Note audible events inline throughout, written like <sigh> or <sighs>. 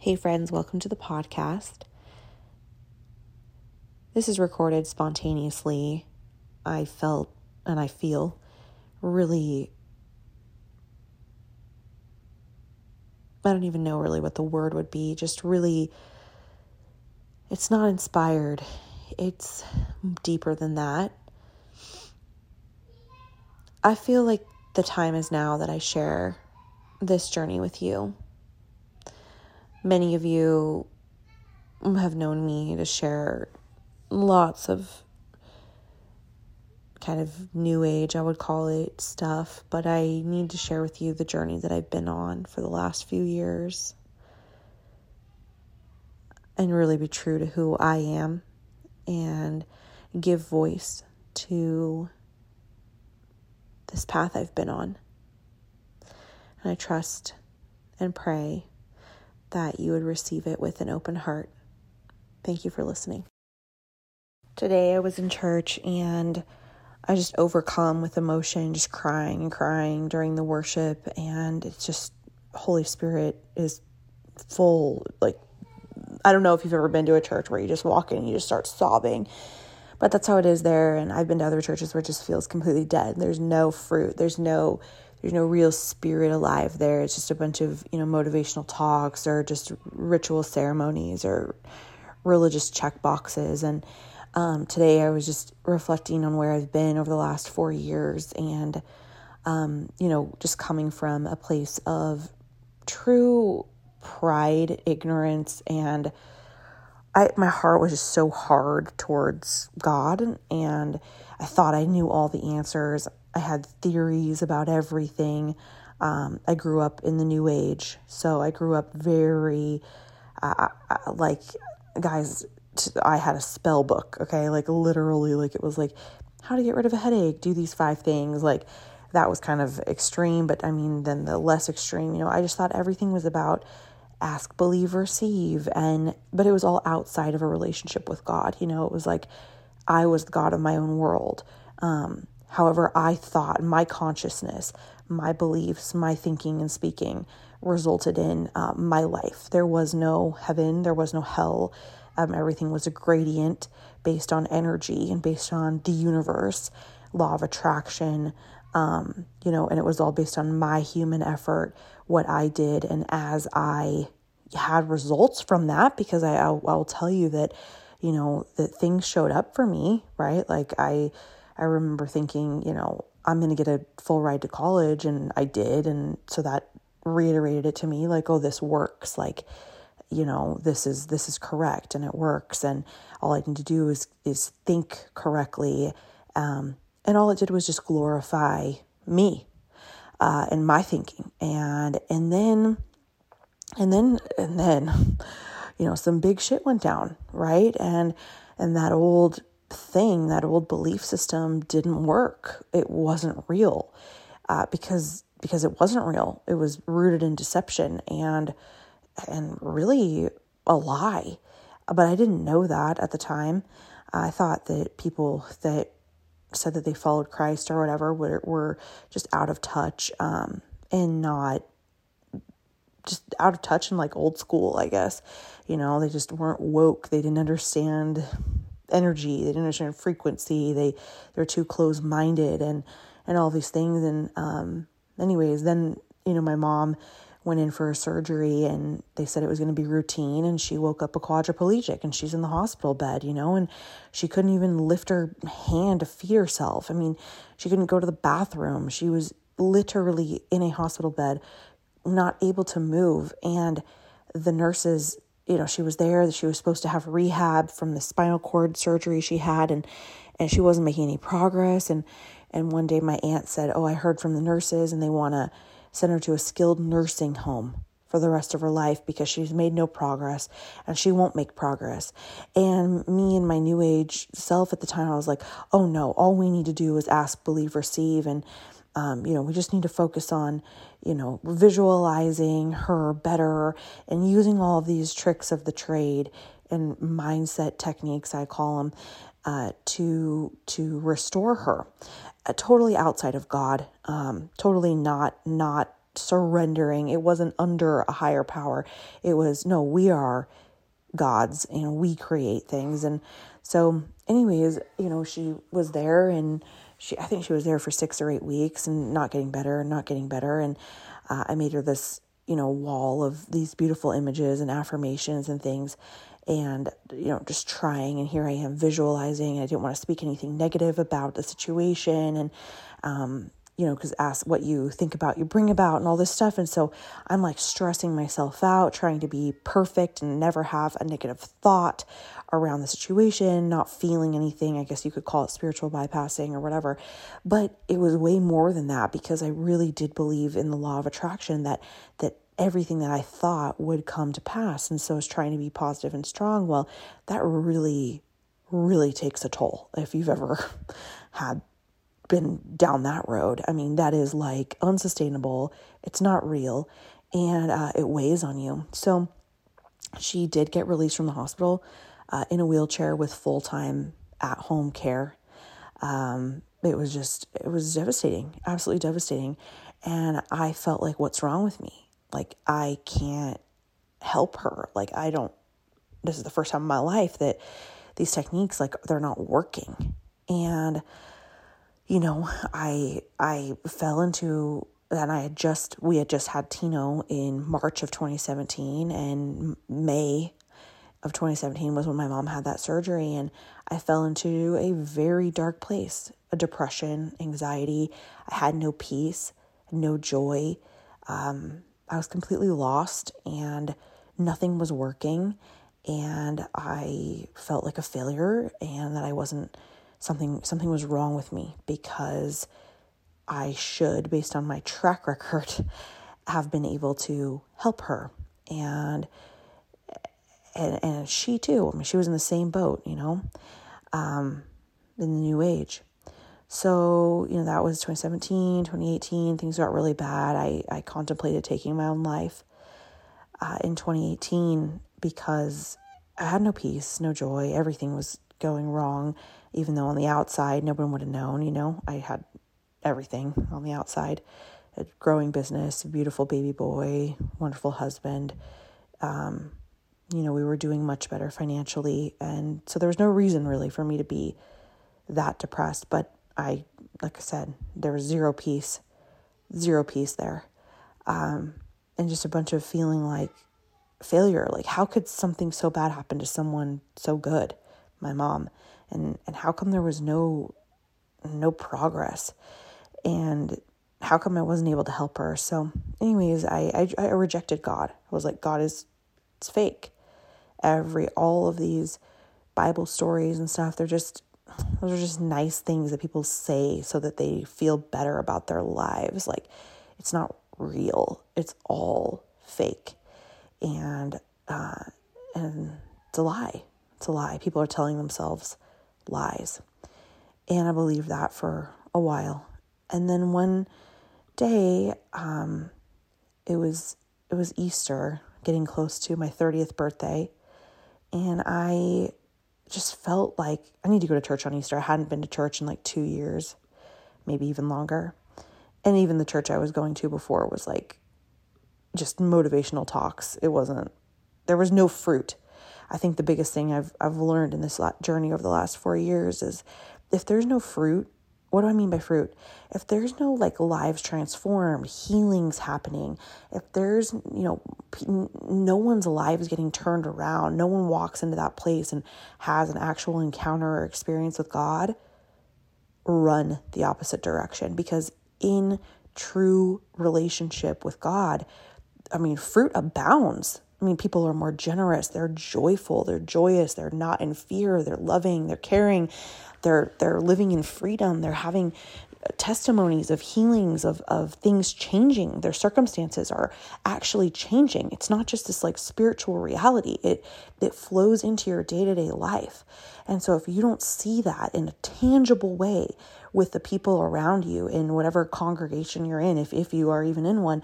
Hey, friends, welcome to the podcast. This is recorded spontaneously. I felt and I feel really, I don't even know really what the word would be, just really, it's not inspired, it's deeper than that. I feel like the time is now that I share this journey with you. Many of you have known me to share lots of kind of new age, I would call it stuff, but I need to share with you the journey that I've been on for the last few years and really be true to who I am and give voice to this path I've been on. And I trust and pray that you would receive it with an open heart. Thank you for listening. Today I was in church and I just overcome with emotion, just crying and crying during the worship. And it's just, Holy Spirit is full. Like, I don't know if you've ever been to a church where you just walk in and you just start sobbing, but that's how it is there. And I've been to other churches where it just feels completely dead. There's no fruit, there's no there's no real spirit alive there. It's just a bunch of, you know, motivational talks or just ritual ceremonies or religious check boxes. And um, today I was just reflecting on where I've been over the last four years and, um, you know, just coming from a place of true pride, ignorance, and I, my heart was just so hard towards God. And I thought I knew all the answers. I had theories about everything. Um, I grew up in the new age, so I grew up very, uh, like, guys, I had a spell book, okay? Like, literally, like, it was like, how to get rid of a headache, do these five things. Like, that was kind of extreme, but I mean, then the less extreme, you know, I just thought everything was about ask, believe, receive. And, but it was all outside of a relationship with God, you know, it was like I was the God of my own world. Um, however, I thought my consciousness, my beliefs, my thinking and speaking resulted in uh, my life. There was no heaven, there was no hell. Um, everything was a gradient based on energy and based on the universe, law of attraction, um, you know, and it was all based on my human effort, what I did, and as I had results from that, because I I'll, I'll tell you that, you know, that things showed up for me, right? Like I I remember thinking, you know, I'm going to get a full ride to college, and I did, and so that reiterated it to me, like, oh, this works, like you know this is this is correct and it works and all i need to do is is think correctly. Um, and all it did was just glorify me uh, and my thinking and and then and then and then <laughs> you know some big shit went down right? And and that old thing that old belief system didn't work it wasn't real uh, because because it wasn't real it was rooted in deception and and really a lie. But I didn't know that at the time. I thought that people that said that they followed Christ or whatever were, were just out of touch um, and not just out of touch and like old school, I guess. You know, they just weren't woke. They didn't understand energy. They didn't understand frequency. They they're too close minded and and all these things. And um, anyways, then you know my mom went in for a surgery and they said it was going to be routine and she woke up a quadriplegic and she's in the hospital bed, you know, and she couldn't even lift her hand to feed herself. I mean, she couldn't go to the bathroom. She was literally in a hospital bed, not able to move and the nurses you know she was there she was supposed to have rehab from the spinal cord surgery she had and and she wasn't making any progress and and one day my aunt said oh i heard from the nurses and they want to send her to a skilled nursing home for the rest of her life because she's made no progress and she won't make progress. And me and my new age self at the time, I was like, oh no, all we need to do is ask, believe, receive. And, um, you know, we just need to focus on, you know, visualizing her better and using all of these tricks of the trade and mindset techniques, I call them, uh, to to restore her, uh, totally outside of God, um, totally not not surrendering. It wasn't under a higher power. It was, no, we are gods and we create things. And so, anyways, you know, she was there and she, I think she was there for six or eight weeks and not getting better and not getting better. And uh, I made her this, you know, wall of these beautiful images and affirmations and things and you know just trying and here i am visualizing i didn't want to speak anything negative about the situation and um, you know, because ask what you think about, you bring about, and all this stuff. And so I'm like stressing myself out, trying to be perfect and never have a negative thought around the situation, not feeling anything. I guess you could call it spiritual bypassing or whatever. But it was way more than that because I really did believe in the law of attraction that, that everything that I thought would come to pass. And so I was trying to be positive and strong. Well, that really, really takes a toll if you've ever <laughs> had been down that road. I mean, that is like unsustainable. It's not real and uh, it weighs on you. So she did get released from the hospital uh, in a wheelchair with full time at home care. Um, it was just, it was devastating, absolutely devastating. And I felt like, what's wrong with me? Like, I can't help her. Like, I don't, this is the first time in my life that these techniques, like, they're not working. And you know, I I fell into and I had just we had just had Tino in March of 2017 and May of 2017 was when my mom had that surgery and I fell into a very dark place, a depression, anxiety. I had no peace, no joy. Um, I was completely lost and nothing was working and I felt like a failure and that I wasn't something something was wrong with me because I should, based on my track record, <laughs> have been able to help her. And and and she too. I mean, she was in the same boat, you know, um, in the new age. So, you know, that was 2017, 2018. Things got really bad. I, I contemplated taking my own life uh, in 2018 because I had no peace, no joy. Everything was going wrong even though on the outside no one would have known, you know, I had everything on the outside a growing business, a beautiful baby boy, wonderful husband. Um, you know, we were doing much better financially. And so there was no reason really for me to be that depressed. But I, like I said, there was zero peace, zero peace there. Um, and just a bunch of feeling like failure. Like, how could something so bad happen to someone so good? My mom and and how come there was no no progress and how come I wasn't able to help her so anyways I I, I rejected God I was like God is it's fake every all of these Bible stories and stuff. They're just those are just nice things that people say so that they feel better about their lives. Like it's not real. It's all fake. And uh and it's a lie. It's a lie. People are telling themselves lies. And I believed that for a while. And then one day, um, it was it was Easter, getting close to my 30th birthday, and I just felt like I need to go to church on Easter. I hadn't been to church in like 2 years, maybe even longer. And even the church I was going to before was like just motivational talks. It wasn't there was no fruit I think the biggest thing I've I've learned in this journey over the last 4 years is if there's no fruit, what do I mean by fruit? If there's no like lives transformed, healings happening, if there's, you know, no one's lives getting turned around, no one walks into that place and has an actual encounter or experience with God, run the opposite direction because in true relationship with God, I mean, fruit abounds. I mean, people are more generous, they're joyful, they're joyous, they're not in fear, they're loving, they're caring, they're they're living in freedom, they're having uh, testimonies of healings of of things changing. Their circumstances are actually changing. It's not just this like spiritual reality. It it flows into your day-to-day life. And so if you don't see that in a tangible way with the people around you in whatever congregation you're in if if you are even in one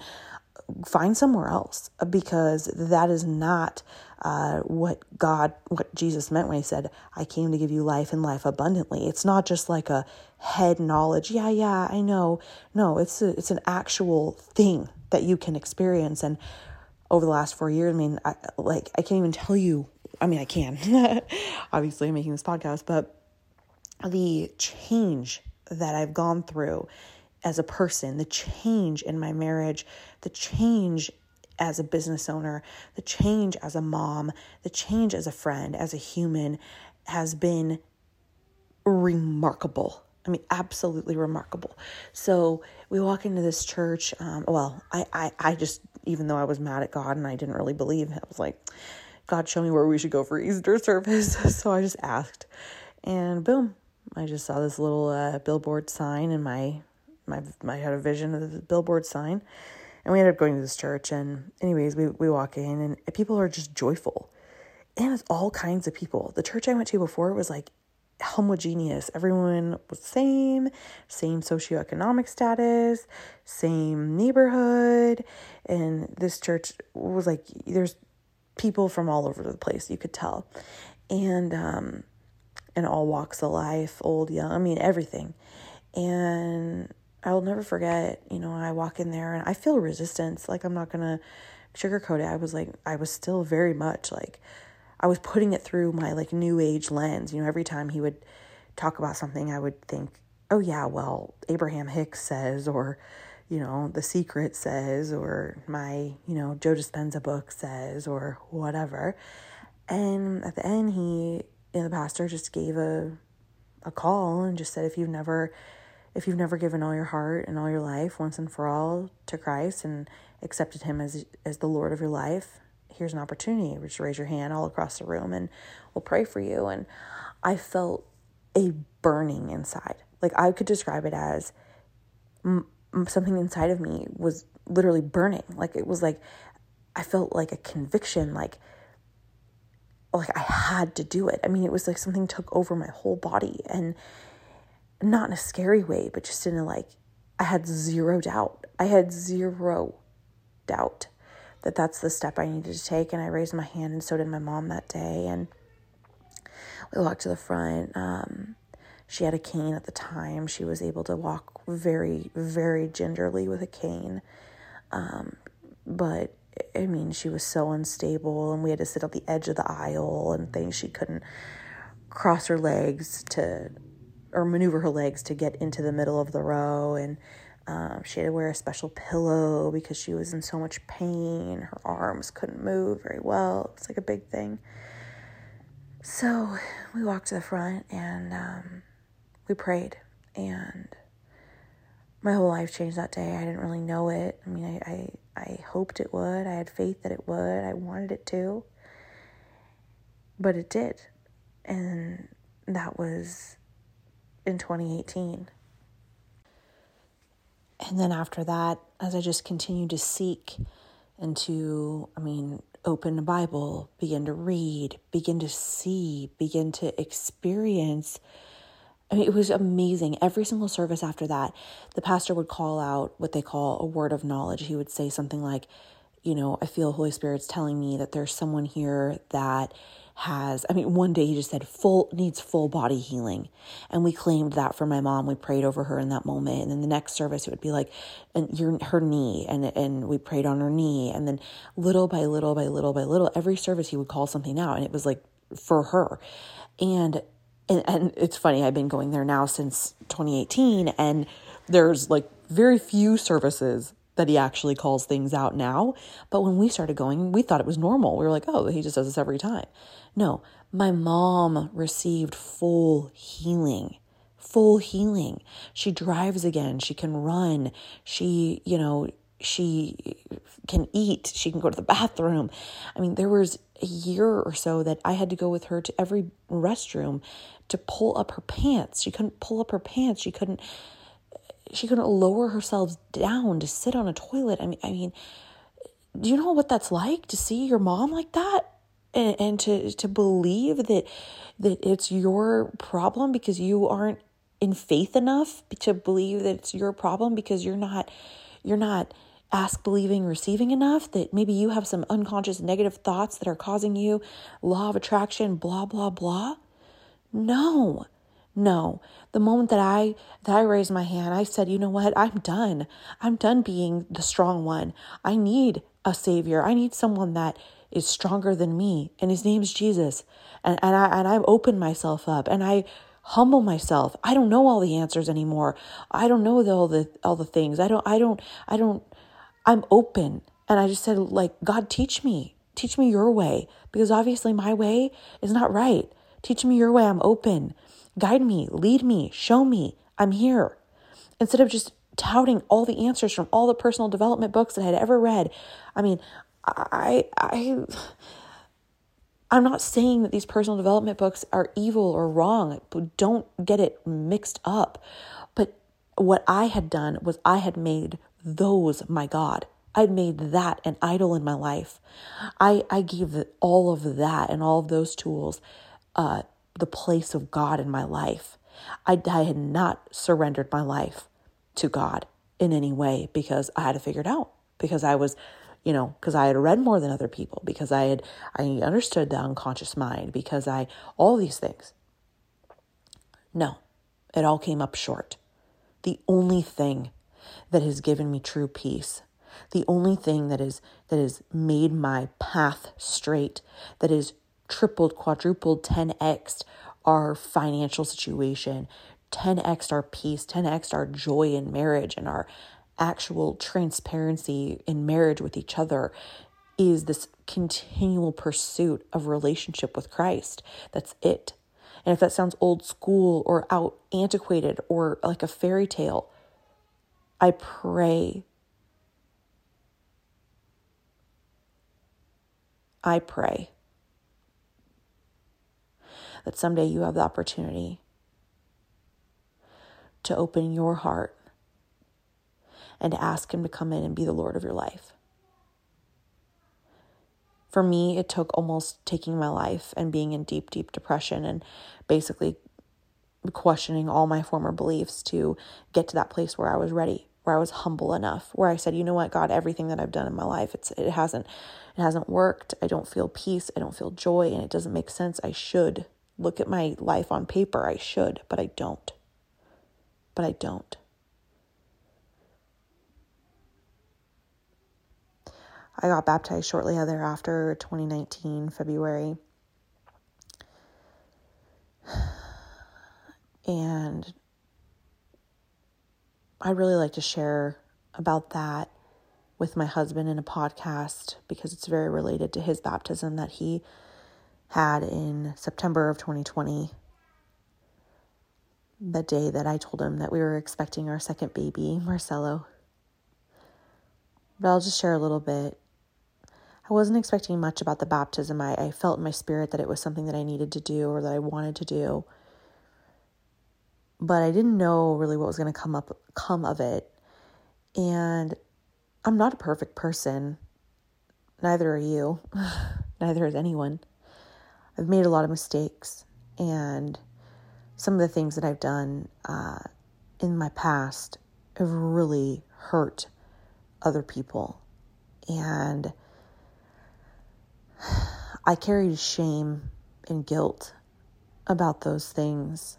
find somewhere else because that is not uh, what God, what Jesus meant when he said, I came to give you life and life abundantly. It's not just like a head knowledge. Yeah, yeah, I know. No, it's a, it's an actual thing that you can experience. And over the last four years, I mean, I, like, I can't even tell you. I mean, I can, <laughs> obviously, I'm making this podcast, but the change that I've gone through as a person, the change in my marriage, the change as a business owner, the change as a mom, the change as a friend, as a human has been remarkable. I mean, absolutely remarkable. So we walk into this church. Um, well, I, I, I just, even though I was mad at God and I didn't really believe, I was like, God, show me where we should go for Easter service. <laughs> so I just asked, and boom, I just saw this little uh, billboard sign, and my, my, I had a vision of the billboard sign, and we ended up going to this church. And anyways, we we walk in, and people are just joyful, and it's all kinds of people. The church I went to before was like homogeneous. Everyone was same, same socioeconomic status, same neighborhood, and this church was like there's people from all over the place. You could tell, and um, in all walks of life, old, young. I mean everything, and I'll never forget. You know, I walk in there and I feel resistance. Like I'm not gonna sugarcoat it. I was like, I was still very much like I was putting it through my like new age lens. You know, every time he would talk about something, I would think, oh, yeah, well, Abraham Hicks says, or, you know, The Secret says, or my, you know, Joe Dispenza book says, or whatever. And at the end, he, you know, the pastor just gave a, a call and just said, if you've never, if you've never given all your heart and all your life once and for all to Christ and accepted him as, as the Lord of your life, here's an opportunity. Just raise your hand all across the room and we'll pray for you. And I felt a burning inside. Like I could describe it as m- something inside of me was literally burning. Like it was like I felt like a conviction, like like I had to do it. I mean, it was like something took over my whole body and not in a scary way, but just in a like I had zero doubt. I had zero doubt that that's the step I needed to take. And I raised my hand, and so did my mom that day. And we walked to the front. Um, she had a cane at the time. She was able to walk very, very gingerly with a cane. Um, but I mean, she was so unstable, and we had to sit at the edge of the aisle and things. She couldn't cross her legs to, or maneuver her legs to get into the middle of the row. And um, she had to wear a special pillow because she was in so much pain. Her arms couldn't move very well. It was like a big thing. So we walked to the front and um, we prayed. And my whole life changed that day. I didn't really know it. I mean, I, I, I hoped it would. I had faith that it would. I wanted it to. But it did. And that was in 2018. And then after that, as I just continued to seek and to, I mean, open the Bible, begin to read, begin to see, begin to experience. I mean, it was amazing. Every single service after that, the pastor would call out what they call a word of knowledge. He would say something like, you know, I feel Holy Spirit's telling me that there's someone here that has, I mean, one day he just said full, needs full body healing. And we claimed that for my mom. We prayed over her in that moment. And then the next service, it would be like, and your, her knee, and, and we prayed on her knee. And then little by little by little by little, every service he would call something out. And it was like for her. And, and, and it's funny, I've been going there now since 2018. And there's like very few services that he actually calls things out now. But when we started going, we thought it was normal. We were like, oh, he just does this every time. No, my mom received full healing. Full healing. She drives again. She can run. She, you know, she can eat. She can go to the bathroom. I mean, there was a year or so that I had to go with her to every restroom to pull up her pants. She couldn't pull up her pants. She couldn't she couldn't lower herself down to sit on a toilet. I mean, I mean, do you know what that's like to see your mom like that? And, and to to believe that that it's your problem because you aren't in faith enough to believe that it's your problem because you're not you're not ask believing receiving enough that maybe you have some unconscious negative thoughts that are causing you law of attraction blah blah blah no No, the moment that I that I raised my hand, I said, "You know what? I'm done. I'm done being the strong one. I need a savior. I need someone that is stronger than me, and his name's Jesus." And and I and I've opened myself up and I humble myself. I don't know all the answers anymore. I don't know the, all the all the things. I don't I don't I don't I'm open. And I just said like God teach me. Teach me your way because obviously my way is not right. Teach me your way. I'm open. Guide me, lead me, show me. I'm here. Instead of just touting all the answers from all the personal development books that I had ever read. I mean, I I I'm not saying that these personal development books are evil or wrong. Don't get it mixed up. But what I had done was I had made those my God. I'd made that an idol in my life. I, I gave all of that and all of those tools uh, the place of God in my life. I, I had not surrendered my life to God in any way because I had to figure it out because I was, you know, because I had read more than other people, because I had, I understood the unconscious mind, because I, all these things. No, it all came up short. The only thing that has given me true peace, the only thing that is, that has made my path straight, that is tripled, quadrupled, 10x our financial situation, 10x our peace, 10x our joy in marriage and our actual transparency in marriage with each other is this continual pursuit of relationship with Christ. That's it. And if that sounds old school or out antiquated or like a fairy tale, I pray. I pray that someday you have the opportunity to open your heart and ask Him to come in and be the Lord of your life. For me, it took almost taking my life and being in deep, deep depression and basically questioning all my former beliefs to get to that place where I was ready, where I was humble enough, where I said, "You know what, God, everything that I've done in my life, it's it hasn't it hasn't worked. I don't feel peace, I don't feel joy, and it doesn't make sense. I should look at my life on paper. I should, but I don't. But I don't. I got baptized shortly thereafter, 2019, February. <sighs> And I'd really like to share about that with my husband in a podcast because it's very related to his baptism that he had in September of 2020. The day that I told him that we were expecting our second baby, Marcelo. But I'll just share a little bit I wasn't expecting much about the baptism. I, I felt in my spirit that it was something that I needed to do or that I wanted to do. But I didn't know really what was going to come up come of it. And I'm not a perfect person. Neither are you. <laughs> Neither is anyone. I've made a lot of mistakes and some of the things that I've done uh, in my past have really hurt other people. And I carried shame and guilt about those things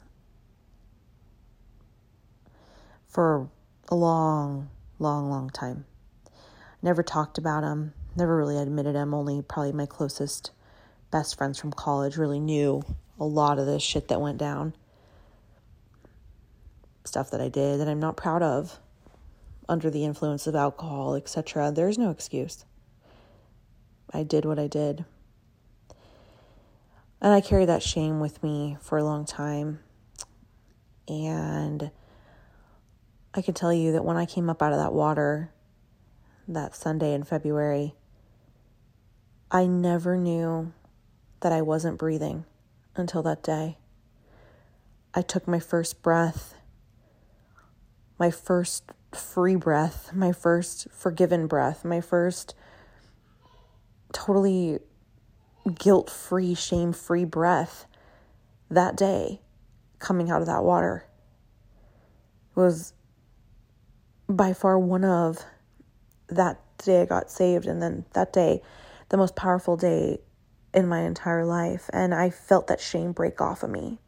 for a long, long, long time. Never talked about them, never really admitted them, only probably my closest best friends from college really knew a lot of the shit that went down. Stuff that I did that I'm not proud of under the influence of alcohol, etc. There's no excuse. I did what I did. And I carried that shame with me for a long time. And I can tell you that when I came up out of that water that Sunday in February, I never knew that I wasn't breathing until that day. I took my first breath, my first free breath, my first forgiven breath, my first totally guilt free, shame free breath that day coming out of that water was by far one of that day I got saved, and then that day, the most powerful day in my entire life. And I felt that shame break off of me.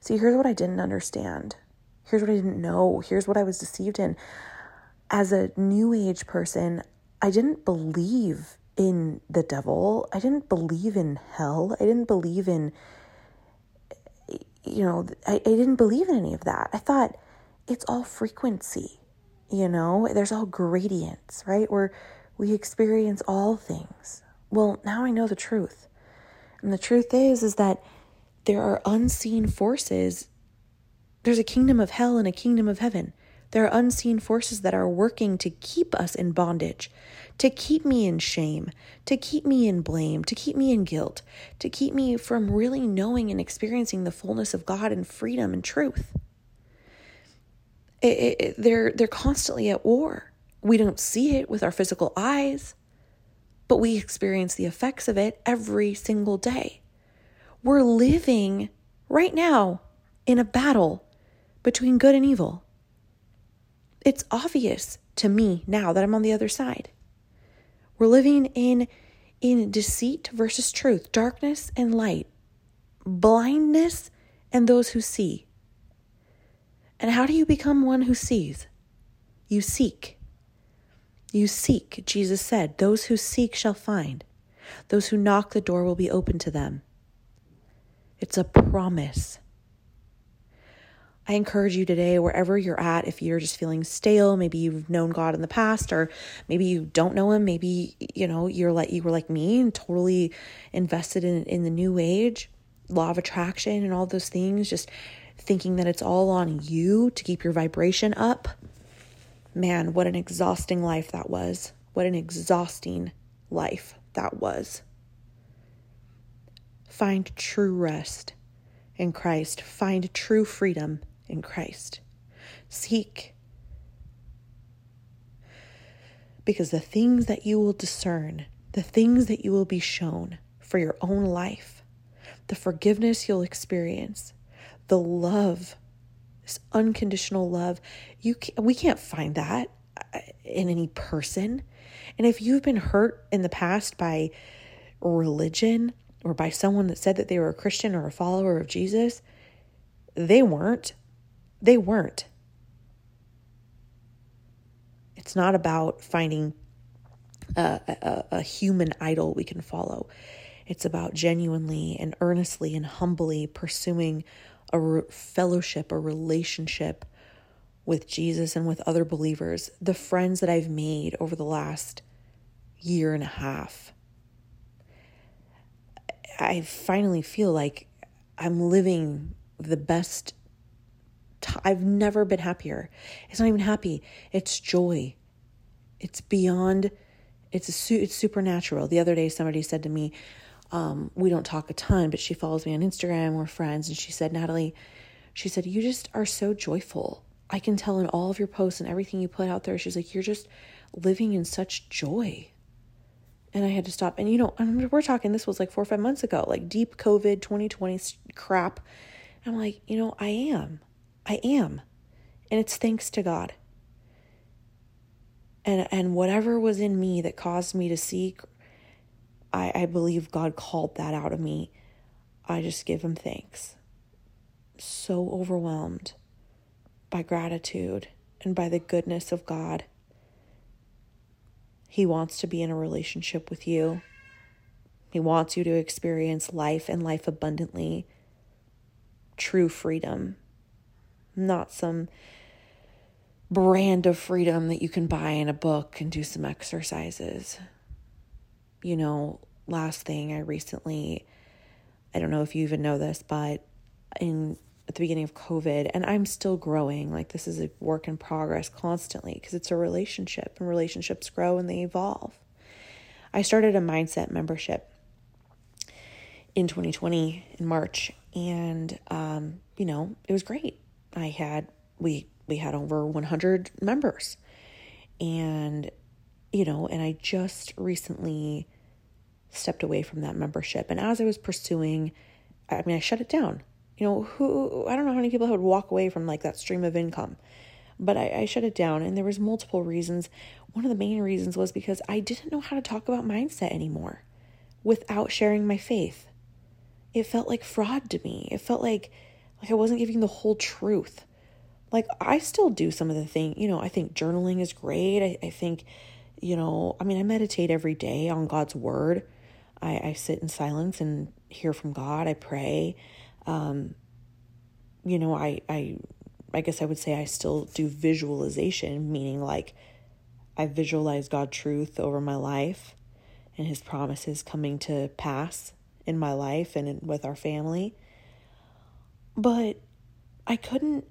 See, here's what I didn't understand. Here's what I didn't know. Here's what I was deceived in. As a new age person, I didn't believe in the devil. I didn't believe in hell. I didn't believe in, you know, I, I didn't believe in any of that. I thought it's all frequency, you know, there's all gradients, right? Where we experience all things. Well, now I know the truth. And the truth is, is that there are unseen forces. There's a kingdom of hell and a kingdom of heaven. There are unseen forces that are working to keep us in bondage, to keep me in shame, to keep me in blame, to keep me in guilt, to keep me from really knowing and experiencing the fullness of God and freedom and truth. It, it, they're, they're constantly at war. We don't see it with our physical eyes, but we experience the effects of it every single day. We're living right now in a battle between good and evil. It's obvious to me now that I'm on the other side. We're living in in deceit versus truth, darkness and light, blindness and those who see. And how do you become one who sees? You seek. You seek, Jesus said, those who seek shall find. Those who knock, the door will be open to them. It's a promise. I encourage you today, wherever you're at, if you're just feeling stale, maybe you've known God in the past, or maybe you don't know Him, maybe you know you're like you were like me and totally invested in in the new age, law of attraction, and all those things, just thinking that it's all on you to keep your vibration up. Man, what an exhausting life that was! What an exhausting life that was. Find true rest in Christ. Find true freedom in Christ. Seek. Because the things that you will discern, the things that you will be shown for your own life, the forgiveness you'll experience, the love, this unconditional love, you can, we can't find that uh, in any person. And if you've been hurt in the past by religion or by someone that said that they were a Christian or a follower of Jesus, they weren't. They weren't. It's not about finding a, a, a, human idol we can follow. It's about genuinely and earnestly and humbly pursuing a re- fellowship, a relationship with Jesus and with other believers. The friends that I've made over the last year and a half, I finally feel like I'm living the best I've never been happier. It's not even happy. It's joy. It's beyond. It's a su- it's supernatural. The other day, somebody said to me, um, "We don't talk a ton, but she follows me on Instagram. We're friends." And she said, "Natalie, she said you just are so joyful. I can tell in all of your posts and everything you put out there. She's like, you're just living in such joy." And I had to stop. And you know, we're talking. This was like four or five months ago, like deep COVID 2020 crap. I'm like, you know, I am. I am. And it's thanks to God. And and whatever was in me that caused me to seek, I, I believe God called that out of me. I just give him thanks. So overwhelmed by gratitude and by the goodness of God. He wants to be in a relationship with you. He wants you to experience life and life abundantly, true freedom not some brand of freedom that you can buy in a book and do some exercises. You know, last thing I recently, I don't know if you even know this, but in at the beginning of COVID, and I'm still growing. Like this is a work in progress constantly because it's a relationship and relationships grow and they evolve. I started a mindset membership in 2020 in March, and um, you know, it was great. I had we we had over 100 members. And you know, and I just recently stepped away from that membership and as I was pursuing I mean I shut it down. You know, who I don't know how many people would walk away from like that stream of income. But I, I shut it down and there was multiple reasons. One of the main reasons was because I didn't know how to talk about mindset anymore without sharing my faith. It felt like fraud to me. It felt like Like I wasn't giving the whole truth. Like I still do some of the thing, you know, I think journaling is great. I, I think, you know, I mean, I meditate every day on God's word. I, I sit in silence and hear from God. I pray. Um, you know, I, I, I guess I would say I still do visualization, meaning like I visualize God truth over my life and his promises coming to pass in my life and with our family. But I couldn't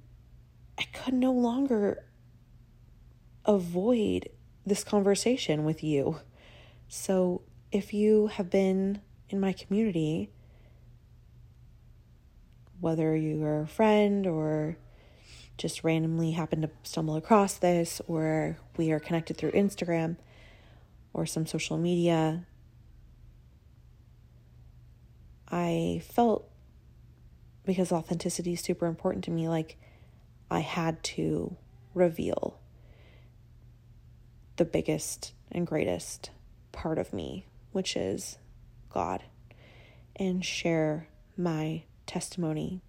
I could no longer avoid this conversation with you. So if you have been in my community, whether you are a friend or just randomly happen to stumble across this, or we are connected through Instagram or some social media, I felt because authenticity is super important to me, like I had to reveal the biggest and greatest part of me, which is God, and share my testimony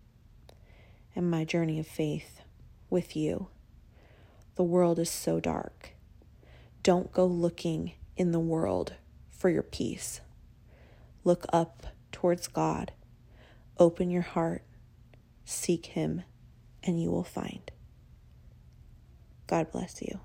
and my journey of faith with you. The world is so dark. Don't go looking in the world for your peace. Look up towards God. Open your heart. Seek Him, and you will find. God bless you.